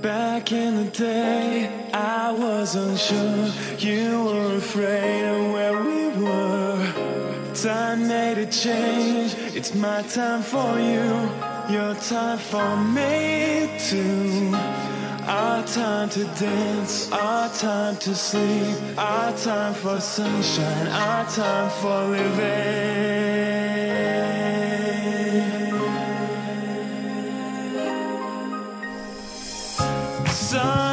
Back in the day, I wasn't sure. You were afraid of where we were. Time made a change. It's my time for you. Your time for me too. Our time to dance, our time to sleep, our time for sunshine, our time for living. sun.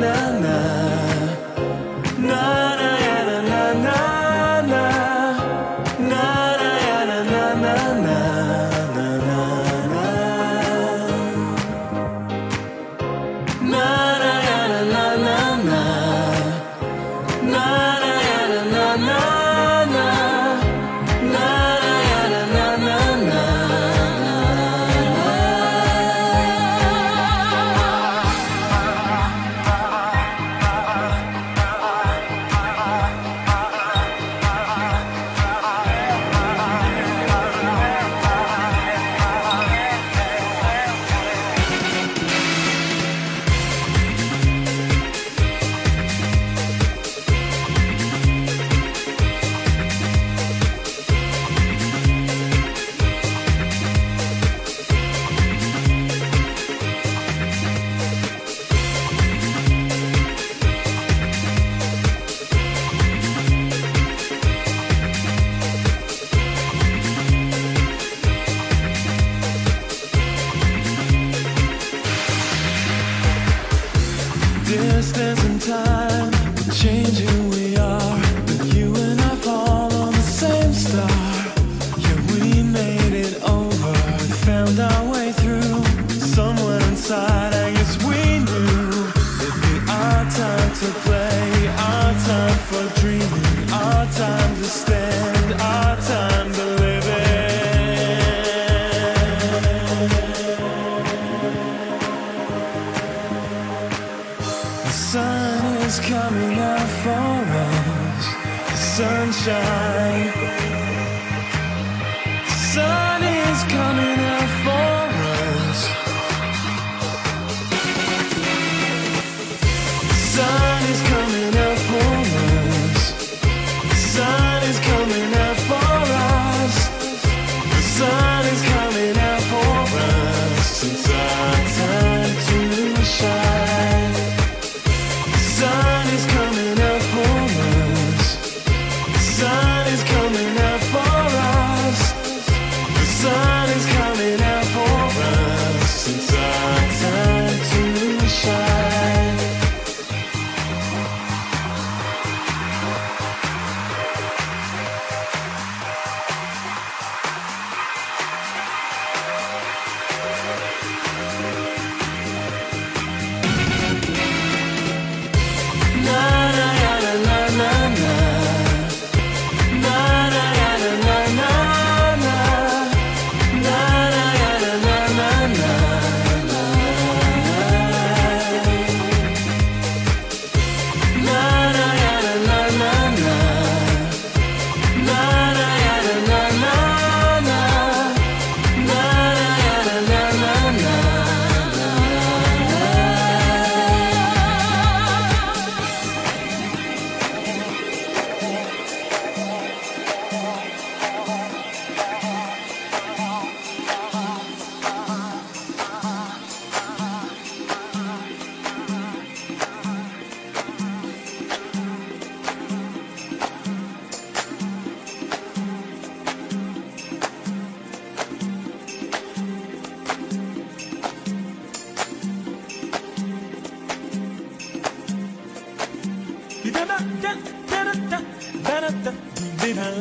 na na.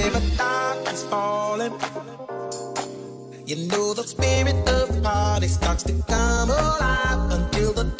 never thought it's falling. You know the spirit of the party starts to come alive until the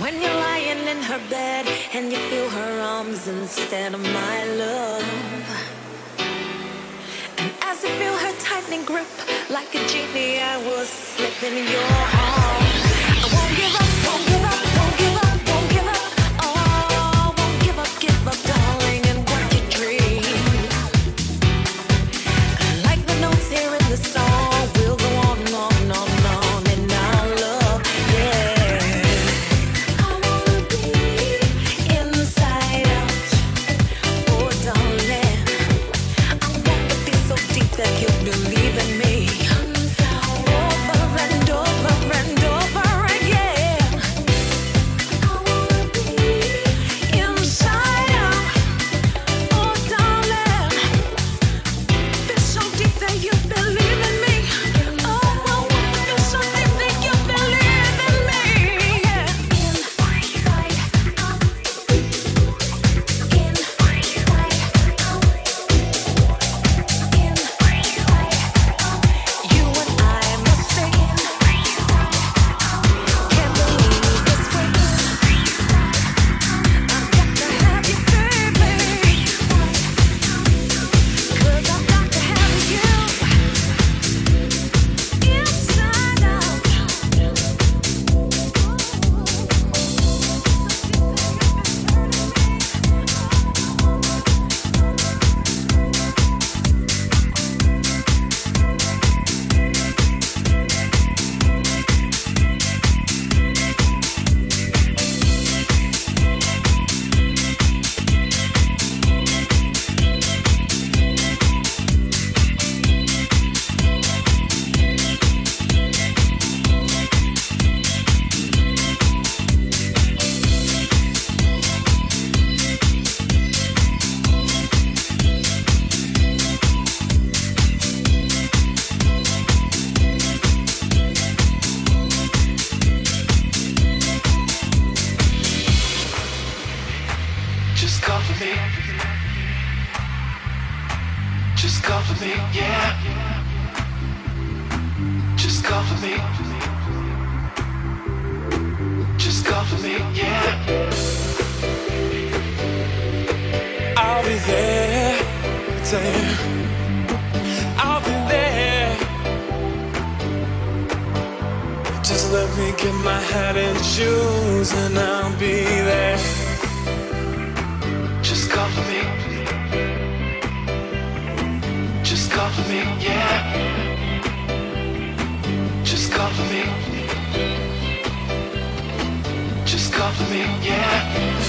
When you're lying in her bed and you feel her arms instead of my love. And as you feel her tightening grip, like a genie, I will slip in your arms. me, yeah. Just come for me. Just come for me, yeah. I'll be there. I'll be there. Just let me get my hat and shoes, and I'll be there. for me, yeah. Just come for me. Just come for me, yeah.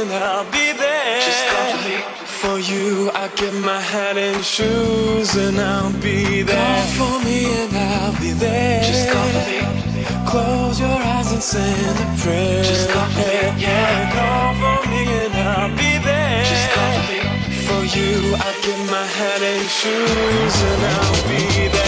and I'll be there. Just call for me. For you, I get my hat and shoes and I'll be there. Call for me and I'll be there. Just call for me. Close your eyes and send a prayer. Just call for me. Yeah. Come for me and I'll be there. Just call for me. For you, I get my hat and shoes and I'll be there.